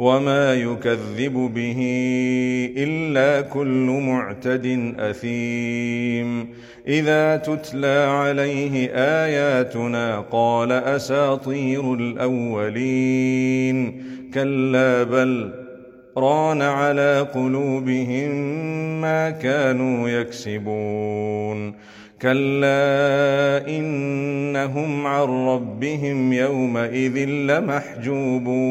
وما يكذب به الا كل معتد اثيم اذا تتلى عليه اياتنا قال اساطير الاولين كلا بل ران على قلوبهم ما كانوا يكسبون كلا انهم عن ربهم يومئذ لمحجوبون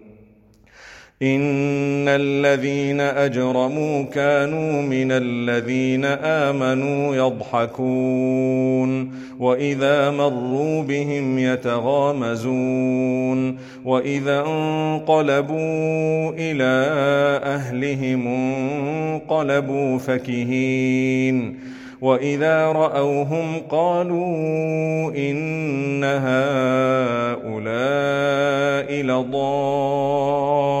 إن الذين أجرموا كانوا من الذين آمنوا يضحكون وإذا مروا بهم يتغامزون وإذا انقلبوا إلى أهلهم انقلبوا فكهين وإذا رأوهم قالوا إن هؤلاء لضالون